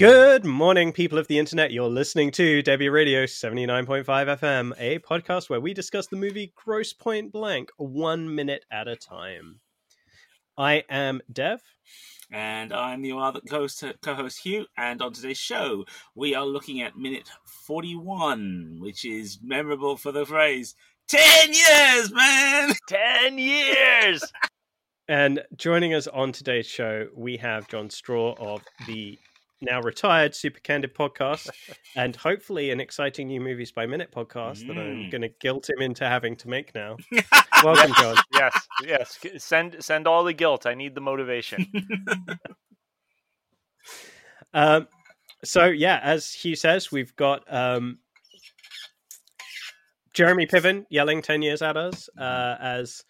Good morning, people of the internet. You're listening to Debi Radio 79.5 FM, a podcast where we discuss the movie Grosse Pointe Blank one minute at a time. I am Dev. And I'm your other co-host, co-host Hugh. And on today's show, we are looking at minute 41, which is memorable for the phrase 10 years, man! 10 years! and joining us on today's show, we have Jon Strawn of the now retired Super Candid podcast, and hopefully an exciting new Movies by Minute podcast mm. that I'm Mm. going to guilt him into having to make now. Welcome, Jon. yes, yes. Send send all the guilt. I need the motivation. Um, so yeah, as Hugh says, we've got um, Jeremy Piven yelling ten years at us uh, as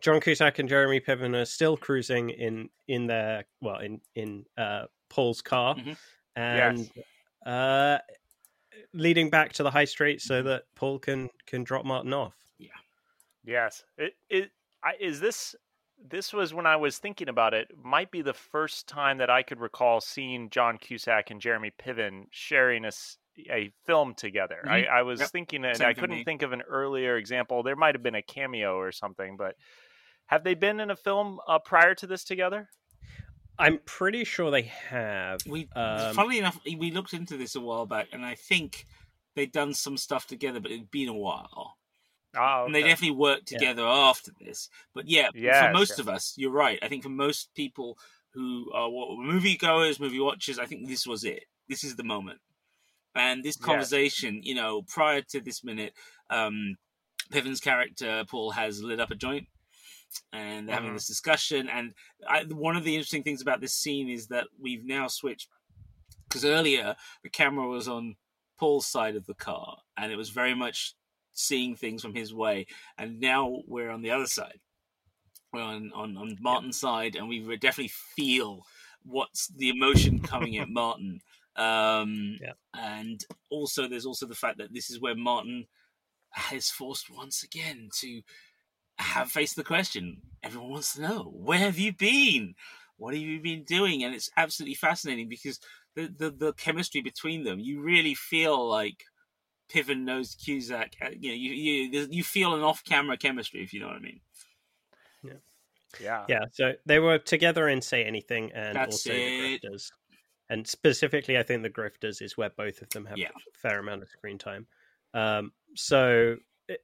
John Cusack and Jeremy Piven are still cruising in in their well in in uh, Paul's car Mhm. and Yes. uh, leading back to the high street Mm-hmm. so that Paul can can drop Martin off. Yeah. Yes. It, it I, is this this was when I was thinking about it. Might be the first time that I could recall seeing John Cusack and Jeremy Piven sharing a film together. I, I was Yep. thinking, and Same I couldn't me. think of an earlier example. There might have been a cameo or something, but have they been in a film uh, prior to this together? I'm pretty sure they have. We, Um, funnily enough, we looked into this a while back, and I think they'd done some stuff together, but it'd been a while. Oh, And they definitely worked Yeah. together after this. But yeah, for most yes. of us, you're right. I think for most people who are what, movie goers, movie watchers, I think this was it. This is the moment. And this Yes. conversation, you know, prior to this minute, um, Piven's character Paul has lit up a joint, and they're having Mhm. this discussion. And I, one of the interesting things about this scene is that we've now switched because earlier the camera was on Paul's side of the car, and it was very much seeing things from his way, and now we're on the other side. We're on on, on Martin's side, and we definitely feel what's the emotion coming at Martin. Um, Yeah. And also, there's also the fact that this is where Martin is forced once again to have faced the question. Everyone wants to know where have you been? What have you been doing? And it's absolutely fascinating because the the, the chemistry between them, you really feel like Piven knows Cusack. uh, You know, you you you feel an off-camera chemistry, if you know what I mean. yeah. Yeah, so they were together in Say Anything and That's also it. The Grifters. And specifically, I think The Grifters is where both of them have Yeah. a fair amount of screen time. Um, so,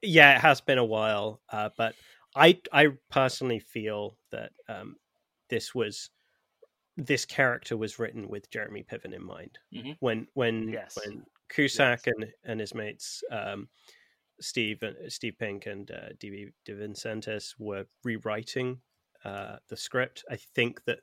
yeah, it has been a while, uh, but I I personally feel that um, this was this character was written with Jeremy Piven in mind. Mhm. When when Yes. when Cusack and and his mates um, Steve and Steve Pink and uh, D.V. DeVincentis were rewriting uh, the script. I think that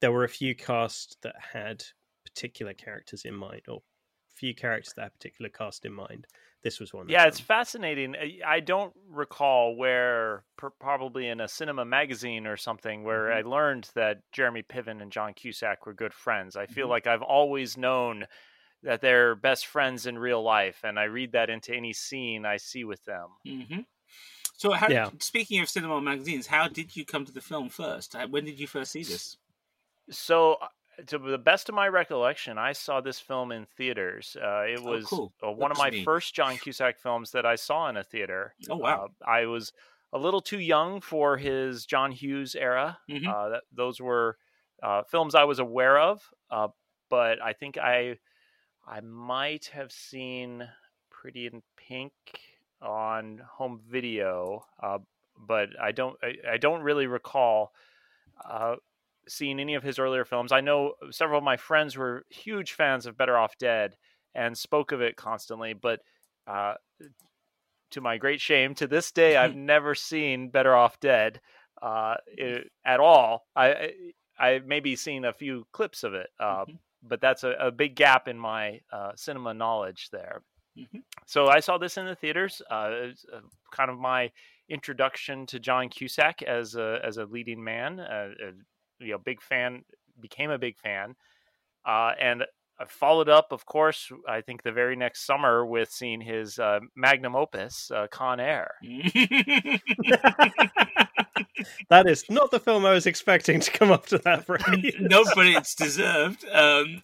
there were a few casts that had particular characters in mind, or few characters that had particular cast in mind. This was one. of Yeah, it's fascinating. I- I don't recall where, probably in a cinema magazine or something, where I learned that Jeremy Piven and John Cusack were good friends. I feel Mhm. like I've always known that they're best friends in real life, and I read that into any scene I see with them. hmm So, how, Yeah. speaking of cinema magazines, how did you come to the film first? When did you first see this? So, uh, to the best of my recollection, I saw this film in theaters. Uh, it Oh, was cool. uh, one of my neat. first John Cusack films that I saw in a theater. Oh, wow. Uh, I was a little too young for his John Hughes era. Mhm. Uh, that, those were uh, films I was aware of, uh, but I think I I might have seen Pretty in Pink on home video, uh, but I don't I, I don't really recall uh, seeing any of his earlier films. I know several of my friends were huge fans of Better Off Dead and spoke of it constantly, but uh, to my great shame, to this day, I've never seen Better Off Dead uh, i at all. I I I've maybe seen a few clips of it, uh, Mhm. but that's a, a big gap in my uh, cinema knowledge there. Mhm. So I saw this in the theaters. Uh, it uh, kind of my introduction to John Cusack as a as a leading man. Uh, uh, you know, big fan, became a big fan, uh, and I followed up, of course. I think the very next summer with seeing his uh, magnum opus, uh, Con Air. that is not the film I was expecting to come after that phrase. no, but it's deserved. Um,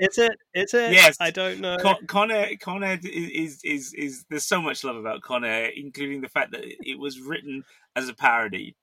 is it? Is it? Yes. I don't know. Con, Con Air, Con Air is, is is is there's so much love about Con Air, including the fact that it was written as a parody,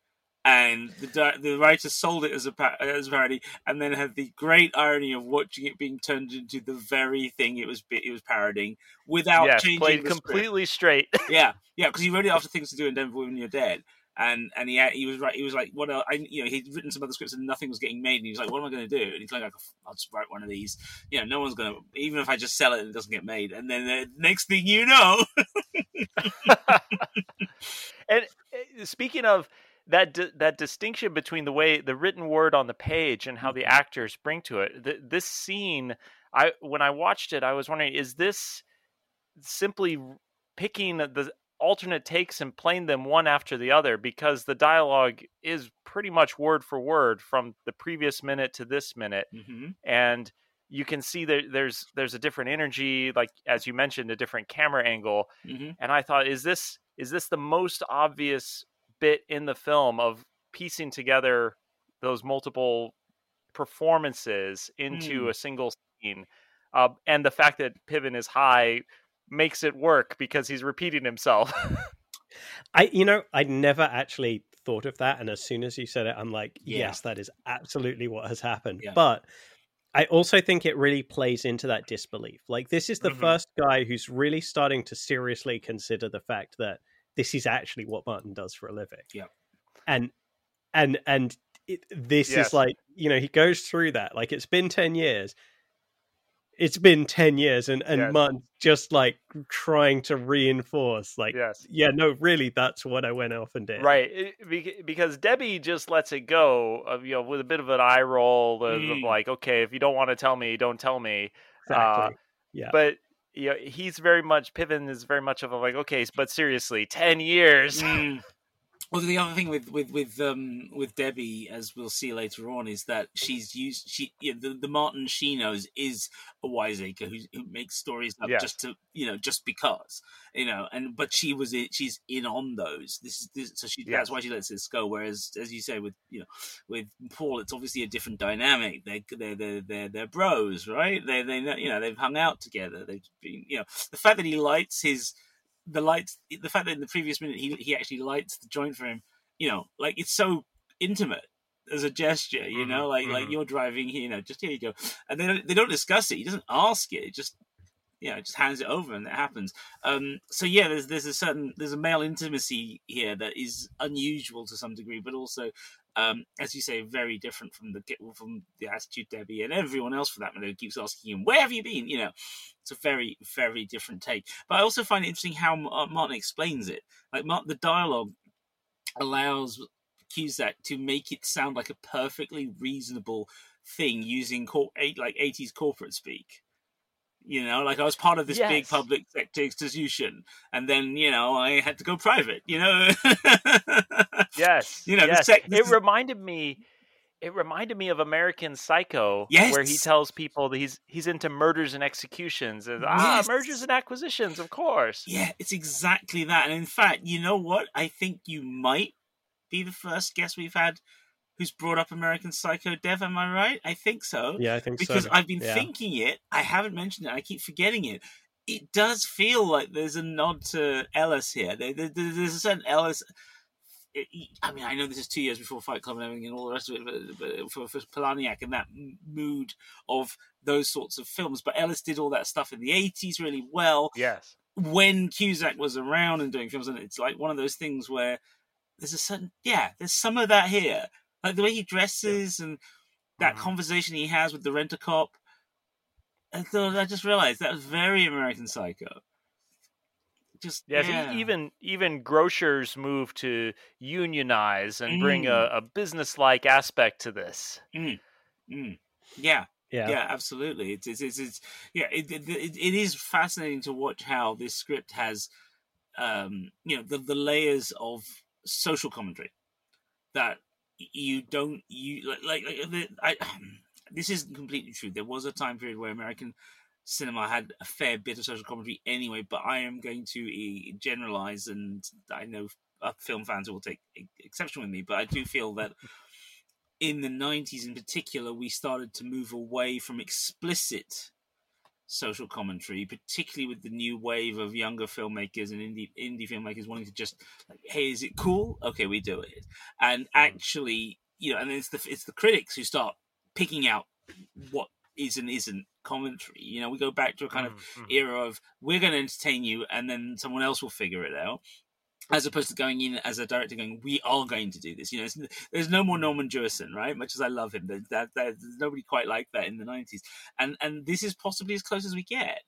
and the the writer sold it as a as a parody, and then had the great irony of watching it being turned into the very thing it was it was parodying without changing played the script. completely straight. Yeah, yeah, because he wrote it after Things to Do in Denver When You're Dead. And and he had, he was right. He was like, "What? el- I you know he'd written some other scripts and nothing was getting made. And he was like, "What am I going to do?" And he's like, "I'll just write one of these. You know, no one's going to even if I just sell it and it doesn't get made. And then the next thing you know, and uh, speaking of that di- that distinction between the way the written word on the page and how the actors bring to it th- this scene i when i watched it i was wondering is this simply picking the alternate takes and playing them one after the other because the dialogue is pretty much word for word from the previous minute to this minute Mhm. and you can see that there's there's a different energy like as you mentioned a different camera angle Mhm. and i thought is this is this the most obvious bit in the film of piecing together those multiple performances into Mm. a single scene uh, and the fact that piven is high makes it work because he's repeating himself I, you know, I never actually thought of that, and as soon as you said it, I'm like, Yeah. yes, that is absolutely what has happened. Yeah. But I also think it really plays into that disbelief. Like, this is the Mhm. first guy who's really starting to seriously consider the fact that this is actually what Martin does for a living. Yeah. and and and it, this Yes. is like, you know, he goes through that. Like, it's been ten years. It's been ten years, and and Yes. Martin's just like trying to reinforce, like, yes yeah, no, really, that's what I went off and did. right it- because Debi just lets it go of you know with a bit of an eye roll of, of Mm. like okay if you don't want to tell me don't tell me Exactly. yeah. but you know, he's very much Piven is very much of a like okay but seriously 10 years Mm. Well, the other thing with with with um with Debi, as we'll see later on, is that she's used she yeah, the the Martin she knows is a wiseacre who, who makes stories up Yes. just to you know just because you know and but she was in, she's in on those this is this, so she Yes. that's why she lets this go whereas as you say with you know with Paul it's obviously a different dynamic they they're they're they're, they're bros right They they you know they've hung out together they've been you know the fact that he lights his the lights the fact that in the previous minute he he actually lights the joint for him you know like it's so intimate as a gesture you know Mhm, like like mhm. you're driving you know just here you go. And they don't they don't discuss it. He doesn't ask it. It just you know just hands it over and it happens. Um so yeah there's there's a certain there's a male intimacy here that is unusual to some degree but also um as you say very different from the from the attitude Debi and everyone else for that matter who keeps asking him where have you been you know it's a very very different take but i also find it interesting how martin explains it like Martin, the dialogue allows Cusack to make it sound like a perfectly reasonable thing using cor- eight, like 80s corporate speak. You know, like I was part of this big public sector institution, and then you know I had to go private. You know, yes You know, the yes. sec- this it is- reminded me it reminded me of American Psycho, where he tells people that he's he's into murders and executions. And, ah, Yes. mergers and acquisitions, of course. yeah, it's exactly that. And in fact, you know what? I think you might be the first guest we've had who's brought up American Psycho. Dev, am I right? I think so. yeah, I think because so. I've been Yeah. thinking it. I haven't mentioned it. I keep forgetting it. It does feel like there's a nod to Ellis here. There, there- there's a certain Ellis. I mean, I know this is two years before Fight Club and everything and all the rest of it, but, but for, for Palahniuk and that mood of those sorts of films. But Ellis did all that stuff in the 80s really well Yes. when Cusack was around and doing films, and it's like one of those things where there's a certain yeah, there's some of that here, like the way he dresses and that Mhm. conversation he has with the rent a cop. I thought I just realized that was very American Psycho. Just Yes, yeah. even even grocers move to unionize and bring Mm. a, a business-like aspect to this. Mm, yeah, yeah. yeah, absolutely. It's it's it's, it's yeah. It, it it it is fascinating to watch how this script has, um, you know, the the layers of social commentary that you don't you like like, like the, I. This isn't completely true. There was a time period where American cinema had a fair bit of social commentary anyway, but I am going to uh, generalize, and I know film fans will take exception with me, but I do feel that in the 90s in particular, we started to move away from explicit social commentary, particularly with the new wave of younger filmmakers and indie indie filmmakers wanting to just like, hey, is it cool? Okay, we do it. And mm. actually, you know, and it's the it's the critics who start picking out what is and isn't commentary. You know, we go back to a kind of mm-hmm. era of we're going to entertain you, and then someone else will figure it out as opposed to going in as a director going, we are going to do this. You know, there's no more Norman Jewison, right? Much as I love him, that, that, there's nobody quite like that in the '90s, and and this is possibly as close as we get.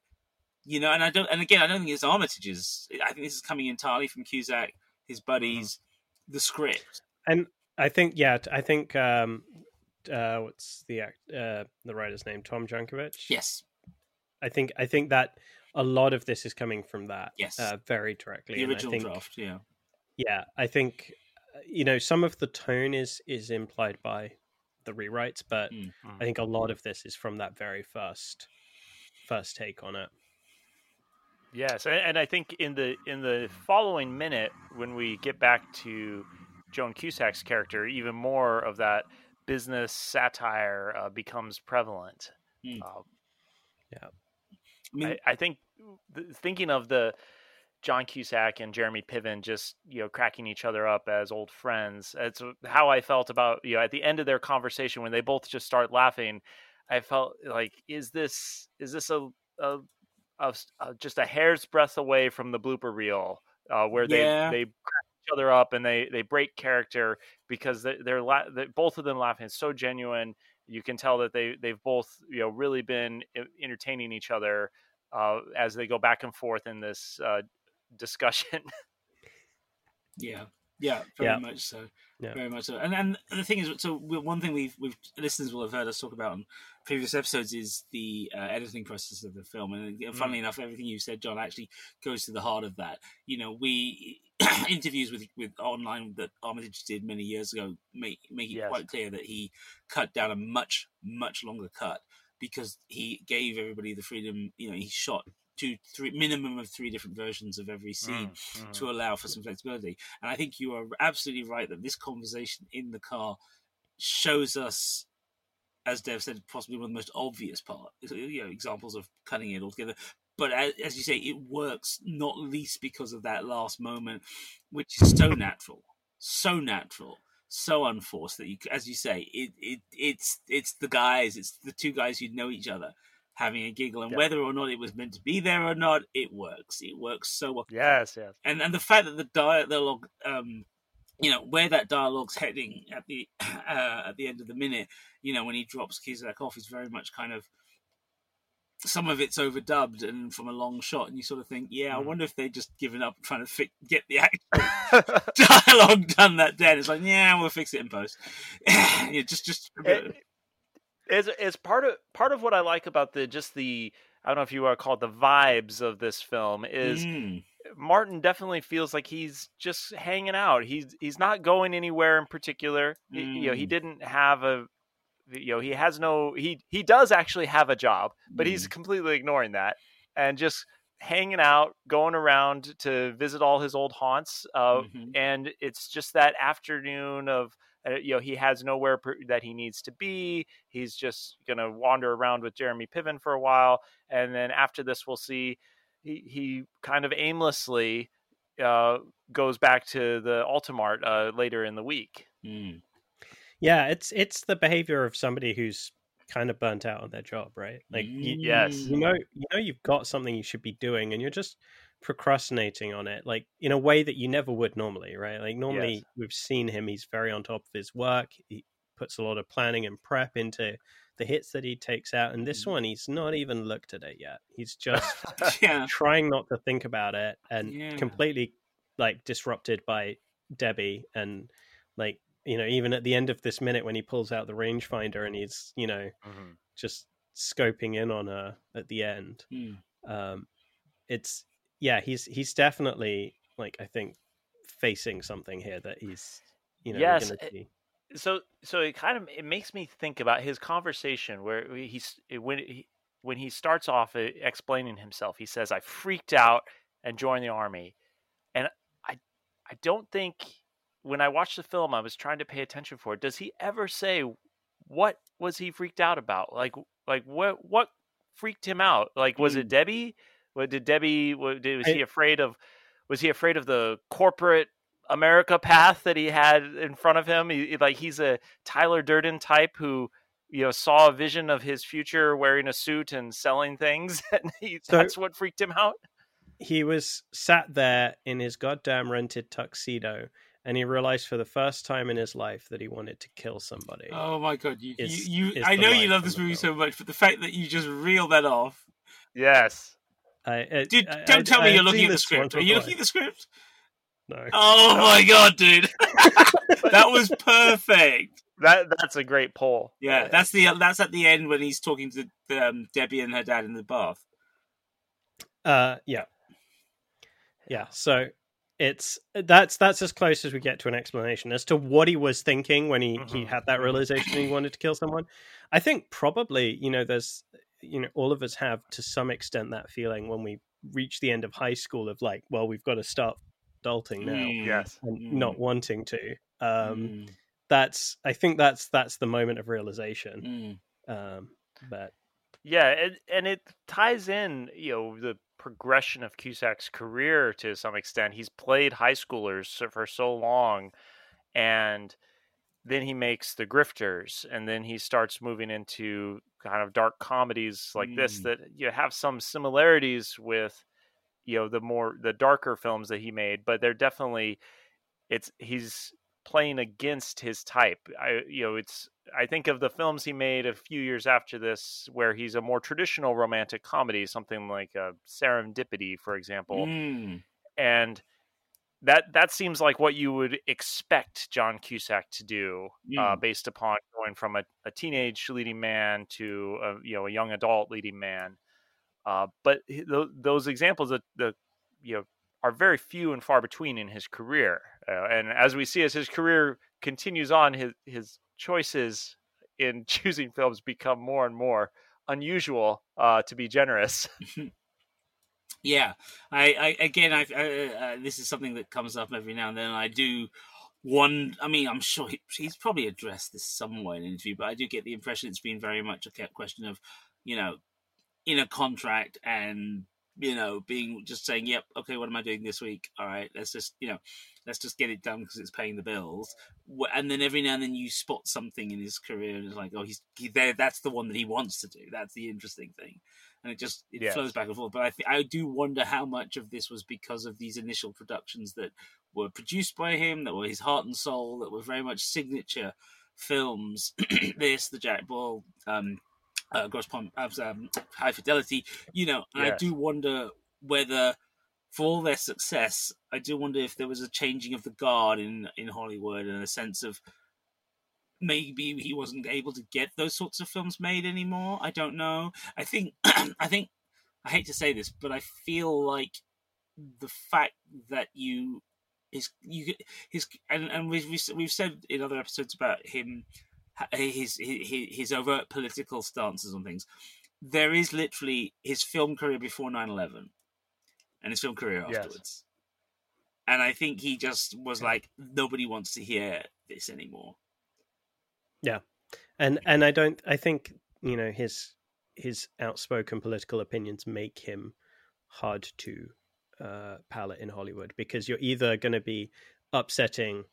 You know, and I don't, and again, I don't think it's Armitage's. I think this is coming entirely from Cusack, his buddies, mm-hmm. the script, and I think, yeah, I think, um, uh, what's the act, uh, the writer's name? Tom Jankiewicz. Yes, I think, I think that a lot of this is coming from that. Yes, uh, very directly. The original think, draft. Yeah, yeah. I think uh, you know some of the tone is is implied by the rewrites, but mm. I think a lot of this is from that very first first take on it. Yes, and I think in the in the following minute, when we get back to Joan Cusack's character, even more of that business satire uh, becomes prevalent. Mm. Uh, yeah, I, mean, I, I think thinking of the John Cusack and Jeremy Piven just you know cracking each other up as old friends. It's how I felt about you know at the end of their conversation when they both just start laughing. I felt like is this is this a, a, a, a just a hair's breadth away from the blooper reel uh, where yeah. they they each other up and they they break character because they, they're, la- they, both of them laughing. So genuine you can tell that they they've both you know really been entertaining each other uh, as they go back and forth in this uh, discussion. yeah, yeah, very yeah. much so. Yeah. Very much so. And and the thing is, so one thing we've we've listeners will have heard us talk about on previous episodes is the uh, editing process of the film. And funnily mm. enough, everything you said, Jon, actually goes to the heart of that. You know, we interviews with with online that Armitage did many years ago make make it yes. quite clear that he cut down a much much longer cut because he gave everybody the freedom. You know, he shot two, three minimum of three different versions of every scene mm, mm. to allow for some flexibility. And I think you are absolutely right that this conversation in the car shows us as Dev said, possibly one of the most obvious part, you know, examples of cutting it all together but as, as, you say, it works not least because of that last moment, which is so natural, so natural, so unforced that you, as you say, it, it it's it's the guys, it's the two guys who know each other having a giggle, and whether or not it was meant to be there or not, it works. It works so well. Yes, yes. And and the fact that the dialogue, um, you know, where that dialogue's heading at the uh, at the end of the minute, you know, when he drops Cusack off, is very much kind of some of it's overdubbed and from a long shot, and you sort of think, yeah, I hmm. wonder if they just given up trying to fi- get the actual dialogue done that day. it's like, yeah, we'll fix it in post. yeah, just, just. It, it's, it's part of part of what I like about the just the I don't know if you want to call it the vibes of this film is mm. Martin definitely feels like he's just hanging out. He's he's not going anywhere in particular. Mm. You know, he hmm. didn't have a you know he has no he he does actually have a job but mm. he's completely ignoring that and just hanging out going around to visit all his old haunts uh, mm-hmm. and it's just that afternoon of uh, you know he has nowhere per- that he needs to be he's just gonna wander around with jeremy piven for a while and then after this we'll see he, he kind of aimlessly uh, goes back to the Ultimart uh, later in the week. Mm. Yeah, it's it's the behavior of somebody who's kind of burnt out on their job, right? Like, you, yes, you know, you know, you've got something you should be doing, and you're just procrastinating on it, like in a way that you never would normally, right? Like normally, yes. we've seen him; he's very on top of his work. He puts a lot of planning and prep into the hits that he takes out, and this mm-hmm. one, he's not even looked at it yet. He's just yeah. trying not to think about it, and yeah. completely like disrupted by Debi and like you know, even at the end of this minute when he pulls out the rangefinder and he's, you know, mm-hmm. just scoping in on her at the end. Mm. Um, it's yeah, he's he's definitely like I think facing something here that he's you know yes. So so it kind of it makes me think about his conversation where he's when he, when he starts off uh, explaining himself, he says, "I freaked out and joined the army," and I I don't think when I watched the film, I was trying to pay attention for it. Does he ever say what was he freaked out about? Like, like what what freaked him out? Like, was it Mm. Debi? What did Debi? What, did, was I- he afraid of? Was he afraid of the corporate America path that he had in front of him? He, like, he's a Tyler Durden type who. You know, saw a vision of his future wearing a suit and selling things, and he, So- that's what freaked him out. he was sat there in his goddamn rented tuxedo and he realized for the first time in his life that he wanted to kill somebody. Oh my god, you Is- you, you is I know you love this movie so much, but the fact that you just reel that off. Yes, I, it, Dude, I- don't I- tell me I've you're looking at the script. Are you looking at the script? No. Oh my god, dude. that was perfect. that that's a great poll. Yeah, that's the that's at the end when he's talking to um, Debi and her dad in the bath. Uh, yeah, yeah. So it's that's that's as close as we get to an explanation as to what he was thinking when he he Mhm, had that realization he wanted to kill someone. I think probably you know there's you know all of us have to some extent that feeling when we reach the end of high school of like, well, we've got to start adulting now Mm, Yes. and Mm. not wanting to. Um, mm, That's I think that's that's the moment of realization. mm. Um, but Yeah, and, and it ties in, you know, the progression of Cusack's career to some extent. He's played high schoolers for so long, and then he makes The Grifters, and then he starts moving into kind of dark comedies like this Mm. that you have some similarities with, you know, the more the darker films that he made, but they're definitely it's he's playing against his type. I you know, it's I think of the films he made a few years after this, where he's a more traditional romantic comedy, something like uh, Serendipity, for example, Mm. and that that seems like what you would expect John Cusack to do, uh, Mm. based upon going from a, a teenage leading man to a you know a young adult leading man. Uh, but tho- those examples that the you know are very few and far between in his career, uh, and as we see as his career continues on, his his choices in choosing films become more and more unusual. Uh, to be generous, Yeah, I, I again, I, I this is something that comes up every now and then. I do one. I mean, I'm sure he, he's probably addressed this somewhere in an interview, but I do get the impression it's been very much a question of, you know, in a contract and you know being just saying, "Yep, okay, what am I doing this week? All right, let's just you know, let's just get it done because it's paying the bills." And then every now and then you spot something in his career, and it's like, "Oh, he's he, there. That's the one that he wants to do. That's the interesting thing." and it just it Yes. flows back and forth. But I th- I do wonder how much of this was because of these initial productions that were produced by him, that were his heart and soul, that were very much signature films. this, the Jack Bull, um, uh, Grosse Pointe, uh, um, High Fidelity. You know, and I do wonder whether. For all their success, I do wonder if there was a changing of the guard in in Hollywood and a sense of maybe he wasn't able to get those sorts of films made anymore. I don't know. I think I think I hate to say this, but I feel like the fact that you his you his and and we've we've said in other episodes about him his his his overt political stances on things. There is literally his film career before 9-11 and his film career Yes. afterwards. And I think he just was like, nobody wants to hear this anymore. Yeah. And and I don't. I think you know his his outspoken political opinions make him hard to uh, palate in Hollywood because you're either going to be upsetting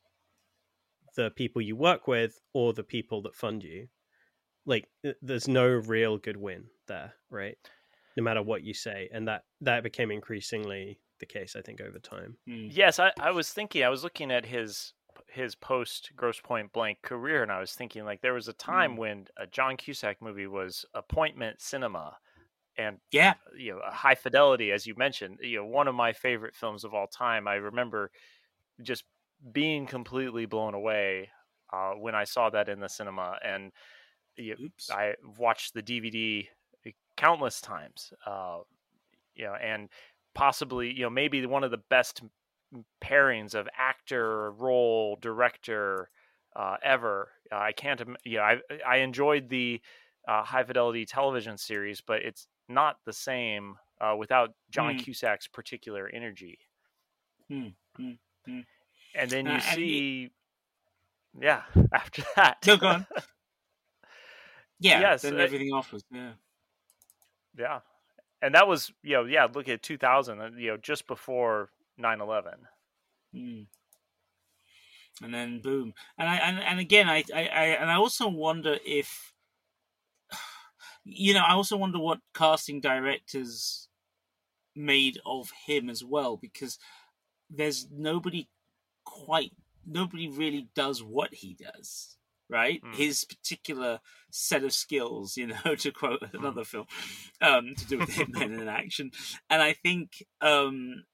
the people you work with or the people that fund you. Like, there's no real good win there, right? No matter what you say, and that that became increasingly the case, I think, over time. Hmm. Yes, I, I was thinking. I was looking at his his post Grosse Pointe Blank career, and I was thinking like there was a time Mm. when a John Cusack movie was appointment cinema, and Yeah. you know, High Fidelity, as you mentioned, you know, one of my favorite films of all time. I remember just being completely blown away uh, when I saw that in the cinema, and Oops. I watched the DVD countless times, uh, you know, and possibly, you know, maybe one of the best pairings of actor, role, director uh, ever. Uh, I can't, you know, I I enjoyed the uh, High Fidelity television series, but it's not the same uh, without John Mm. Cusack's particular energy. Hmm, hmm. And then you Uh, see, yeah, after that, No, go on. Yeah, Yes, then uh, everything offers. Yeah. yeah, and that was you know yeah, look at 2000, uh, you know, just before 9/11. Mm. And then boom, and I and, and again I, I I and I also wonder if you know I also wonder what casting directors made of him as well because there's nobody quite nobody really does what he does right? Mm. his particular set of skills you know to quote another film um to do with hitmen in action. And i think um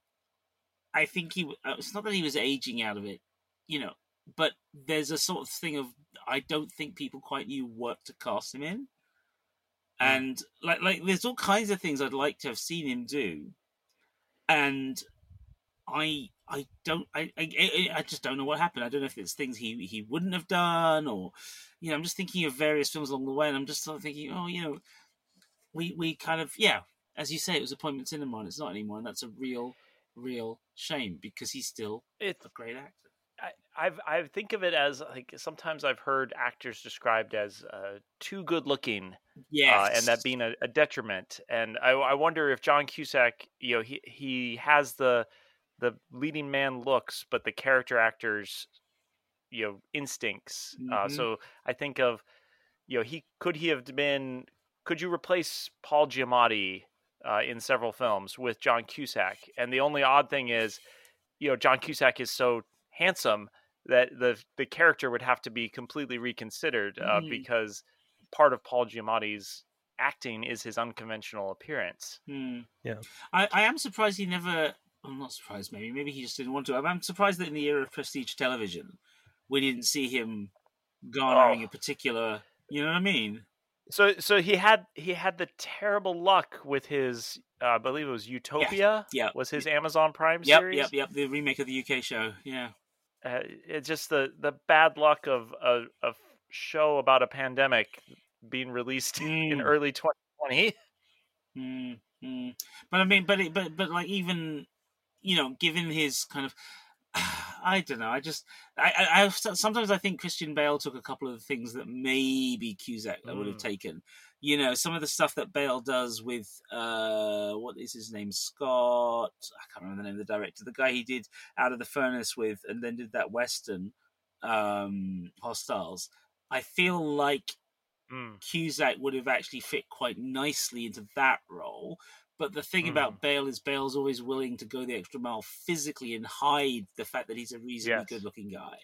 i think he uh, it's not that he was aging out of it you know but there's a sort of thing of i don't think people quite knew what to cast him in. And like like there's all kinds of things i'd like to have seen him do. And i i don't I, I i just don't know what happened. I don't know if it's things he he wouldn't have done or you know i'm just thinking of various films along the way and i'm just sort of thinking oh you know we we kind of yeah as you say it was appointment cinema and it's not anymore and that's a real real shame because he's still It's a great actor. I, I've I think of it as like sometimes I've heard actors described as uh, too good looking, yeah uh, and that being a, a detriment. And I, I wonder if John Cusack, you know, he he has the the leading man looks, but the character actors, you know, instincts. Uh, Mhm. so I think of, you know, he could he have been? Could you replace Paul Giamatti uh, in several films with John Cusack? And the only odd thing is, you know, John Cusack is so handsome that the the character would have to be completely reconsidered uh, Mhm. because part of Paul Giamatti's acting is his unconventional appearance. Hmm. Yeah. I, I am surprised he never. I'm not surprised. Maybe maybe he just didn't want to. I'm surprised that in the era of prestige television, we didn't see him garnering Oh. a particular. You know what I mean? So so he had he had the terrible luck with his uh, I believe it was Utopia. yeah. was his Amazon Prime Yep, series. yep, yep. The remake of the UK show. Yeah. Uh, it's just the the bad luck of a, a show about a pandemic being released in Mm. early 2020. Mm, mm. But I mean, but it, but but like even you know, given his kind of, I don't know. I just I, I, I sometimes I think Christian Bale took a couple of things that maybe Cusack would have Mm. taken. You know, some of the stuff that Bale does with uh, what is his name? Scott. I can't remember the name of the director. The guy he did Out of the Furnace with, and then did that western, um, Hostiles. I feel like Mm. Cusack would have actually fit quite nicely into that role. But the thing Mm. about Bale is Bale's always willing to go the extra mile physically and hide the fact that he's a reasonably Yes. good-looking guy.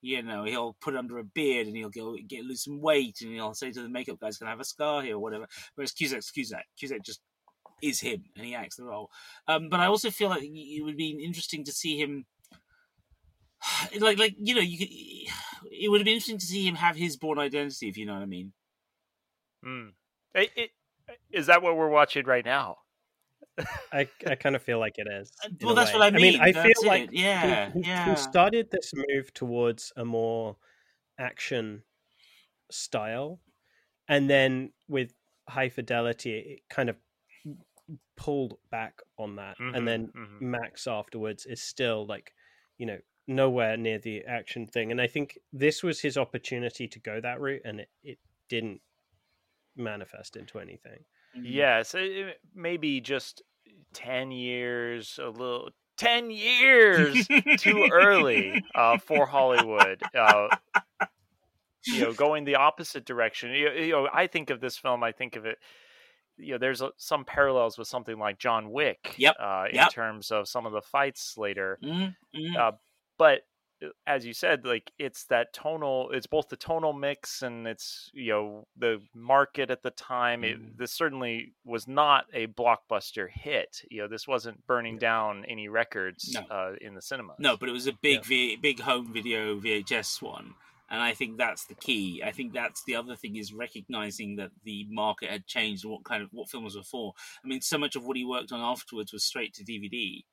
You know, he'll put under a beard and he'll go get lose some weight and he'll say to the makeup guys, "Can I have a scar here or whatever?" Whereas Cusack's Cusack. Cusack just is him and he acts the role. Um, but I also feel like it would be interesting to see him. Like, like you know, you could, it would have been interesting to see him have his Bourne Identity, if you know what I mean. Mm. It, it, is that what we're watching right now? I, I kind of feel like it is. Well, that's what I mean. I mean, I That's feel like yeah, he, yeah. he started this move towards a more action style, and then with high fidelity, it kind of pulled back on that, Mhm, and then mhm. Max afterwards is still like, you know, nowhere near the action thing. And I think this was his opportunity to go that route, and it, it didn't manifest into anything. Mm. Yes, it, it- maybe just ten years, a little ten years too early uh, for Hollywood. Uh, you know, going the opposite direction. You, you know, I think of this film. I think of it. You know, there's some parallels with something like John Wick. Yep, Uh, in yep. terms of some of the fights later, Mm, mm. Uh, but as you said, like it's that tonal. It's both the tonal mix and it's you know the market at the time. It, Mm. this certainly was not a blockbuster hit. You know, this wasn't burning down any records No. uh, in the cinema. No, but it was a big, Yeah. v- big home video VHS one, and I think that's the key. I think that's the other thing is recognizing that the market had changed and what kind of what films were for. I mean, so much of what he worked on afterwards was straight to DVD,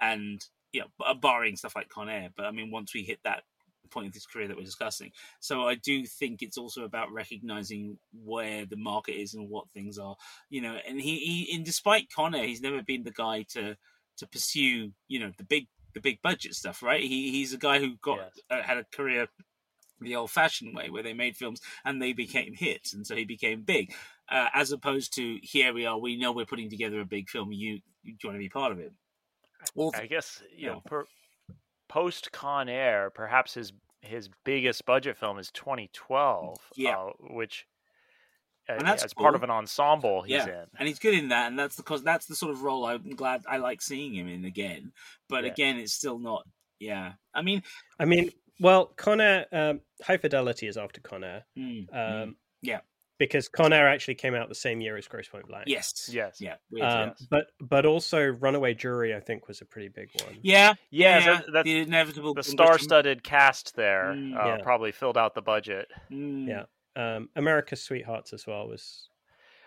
and know, barring stuff like Con Air. But I mean, once we hit that point of his career that we're discussing, so I do think it's also about recognizing where the market is and what things are. You know, and he, he and despite Con Air, he's never been the guy to to pursue you know the big the big budget stuff, right? He he's a guy who got Yes. uh, had a career the old-fashioned way, where they made films and they became hits, and so he became big. Uh, as opposed to here we are, we know we're putting together a big film. You you want to be part of it? Well, I guess you Yeah. know, per, post Con Air, perhaps his his biggest budget film is 2012, Yeah. uh, which uh, And that's as part of an ensemble he's yeah, in. and he's good in that, and that's because that's the sort of role I'm glad I like seeing him in again. But Yeah. again, it's still not. Yeah, I mean, I mean, well, Con Air, um, High Fidelity is after Con Air, mm, um, mm, yeah. Because Con Air actually came out the same year as Grosse Pointe Blank. yes, Yes. yeah, weird. Um, yes. but but also Runaway Jury, I think, was a pretty big one. yeah, Yeah, yeah, that- that's the inevitable the conviction. star-studded cast there Mm, uh, yeah. probably filled out the budget. Mm, Yeah. Um, America's Sweethearts as well was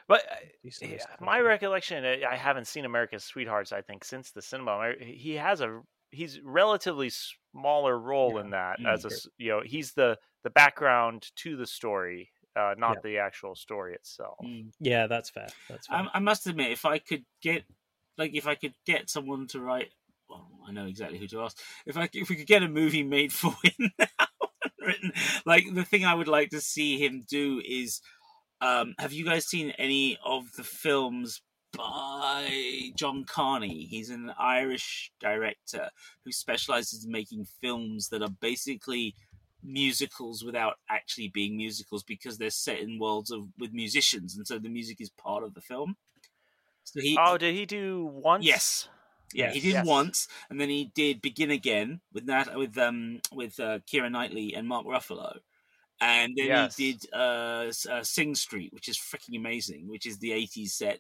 But uh, yeah, my recollection, uh, I haven't seen America's Sweethearts. I think since the cinema, he has a he's relatively smaller role Yeah. in that Mm. as a you know he's the the background to the story, uh, not Yeah. the actual story itself. mm. Yeah, that's fair. That's fair. I, I must admit, if I could get, like, if I could get someone to write, well, I know exactly who to ask. If I, if we could get a movie made for him now, written, like, the thing I would like to see him do is, um, have you guys seen any of the films by John Carney? He's an Irish director who specializes in making films that are basically musicals without actually being musicals because they're set in worlds of with musicians and so the music is part of the film so he Oh, did he do once? yes yeah he did Yes. once and then he did begin again with that with um with uh, Keira Knightley and Mark Ruffalo and then Yes. he did uh, uh Sing Street which is freaking amazing which is the 80s set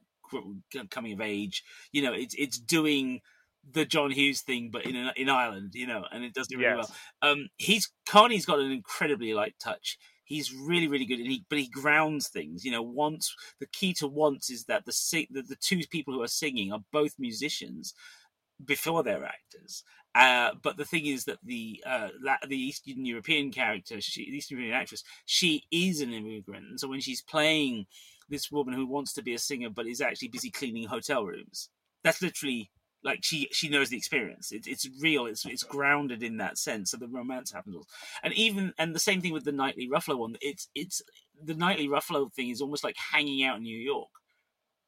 coming of age you know it's it's doing the John Hughes thing but in in Ireland you know and it does it really well. Um he's Carney's got an incredibly light touch. He's really really good and he but he grounds things you know once the key to once is that the sing the, the two people who are singing are both musicians before they're actors. Uh, but the thing is that the uh, the Eastern European character, she, the Eastern European actress, she is an immigrant, and so when she's playing this woman who wants to be a singer but is actually busy cleaning hotel rooms, that's literally like she she knows the experience. It, it's real. It's it's grounded in that sense. So the romance happens, and even and the same thing with the Knightley Ruffalo one. It's it's the Knightley Ruffalo thing is almost like hanging out in New York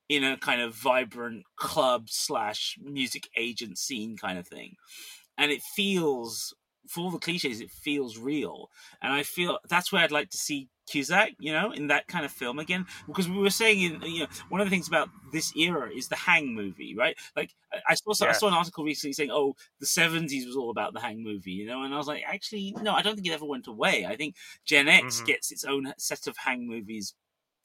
in a kind of vibrant club slash music agent scene kind of thing, and it feels for all the cliches, it feels real, and I feel that's where I'd like to see Cusack, you know, in that kind of film again. Because we were saying, in you know, one of the things about this era is the Hang movie, right? Like I- saw I saw an article recently saying, "Oh, the '70s was all about the Hang movie," you know, and I was like, actually, no, I don't think it ever went away. I think Gen X Mhm. gets its own set of Hang movies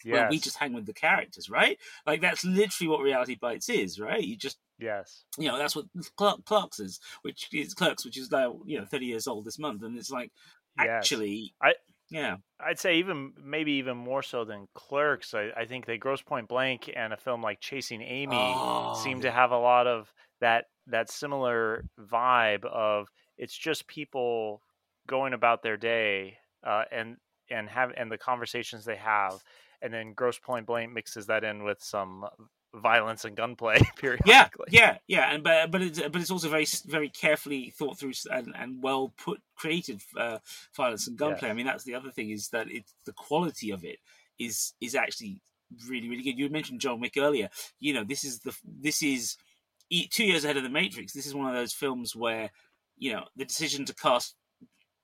Yes. where we just hang with the characters, right? Like that's literally what Reality Bites is, right? You just yes. you know that's what Clark, Clarks is, which is Clerks, which is now you know thirty years old this month, and it's like Yes. actually, I- yeah, I'd say even maybe even more so than Clerks. I, I think that Grosse Pointe Blank and a film like Chasing Amy Oh, seem yeah. to have a lot of that that similar vibe of it's just people going about their day uh, and and have and the conversations they have, and then Grosse Pointe Blank mixes that in with some violence and gunplay yeah, periodically. yeah, yeah, and but but it's but it's also very very carefully thought through and, and well put created uh, violence and gunplay. I mean that's the other thing is that it's the quality of it is is actually really really good. You mentioned John Wick earlier. You know this is the this is two years ahead of the Matrix. This is one of those films where you know the decision to cast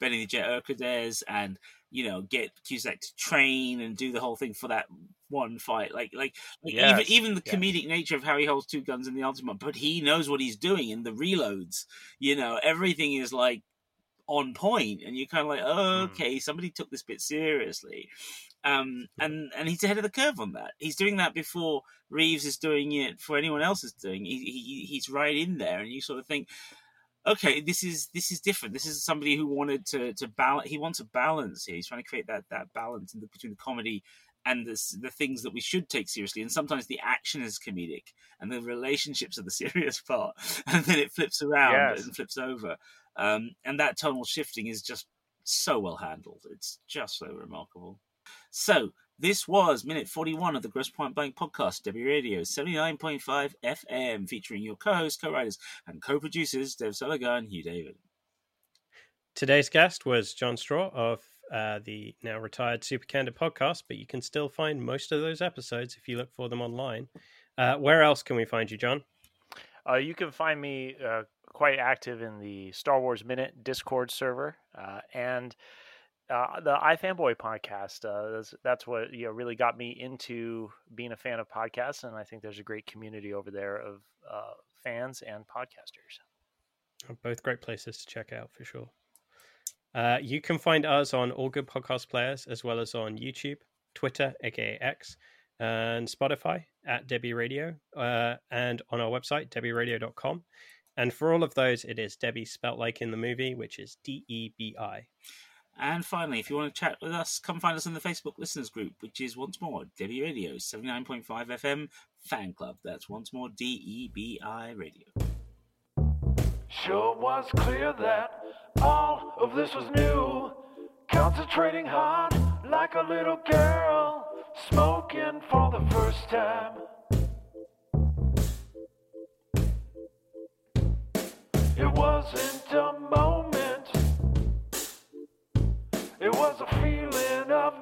Benny the Jet Urquidez and you know get Cusack to train and do the whole thing for that one fight. Like like, like Yes, even even the comedic nature of how he holds two guns in the Ultimart, but he knows what he's doing in the reloads. You know everything is like on point, and you're kind of like, oh, okay, somebody took this bit seriously. Um, and and he's ahead of the curve on that. He's doing that before Reeves is doing it for anyone else is doing. He, he he's right in there, and you sort of think, okay, this is this is different. This is somebody who wanted to to balance. He wants a balance here. He's trying to create that that balance in the, between the comedy and the the things that we should take seriously. And sometimes the action is comedic, and the relationships are the serious part. And then it flips around Yes. and flips over. Um, and that tonal shifting is just so well handled. It's just so remarkable. So This was minute 41 of the Grosse Pointe Blank podcast, Debi Radio 79.5 FM, featuring your co hosts, co writers, and co producers, Dev Solaga and Hugh David. Today's guest was Jon Strawn of uh, the now retired Super Candid podcast, but you can still find most of those episodes if you look for them online. Uh, where else can we find you, John? Uh, you can find me uh, quite active in the Star Wars Minute Discord server uh, and uh, the iFanboy podcast. Uh, that's, that's, what you know really got me into being a fan of podcasts, and I think there's a great community over there of uh, fans and podcasters. Both great places to check out for sure. Uh, you can find us on all good podcast players as well as on YouTube, Twitter, aka X, and Spotify at Debi Radio, uh, and on our website, debiradio.com. And for all of those, it is Debbie spelt like in the movie, which is D E B I. And finally, if you want to chat with us, come find us in the Facebook listeners group, which is once more Debi Radio 79.5 FM fan club. That's once more D E B I Radio. Sure was clear that all of this was new. Concentrating hard like a little girl, smoking for the first time. It wasn't a moment, it was a feeling of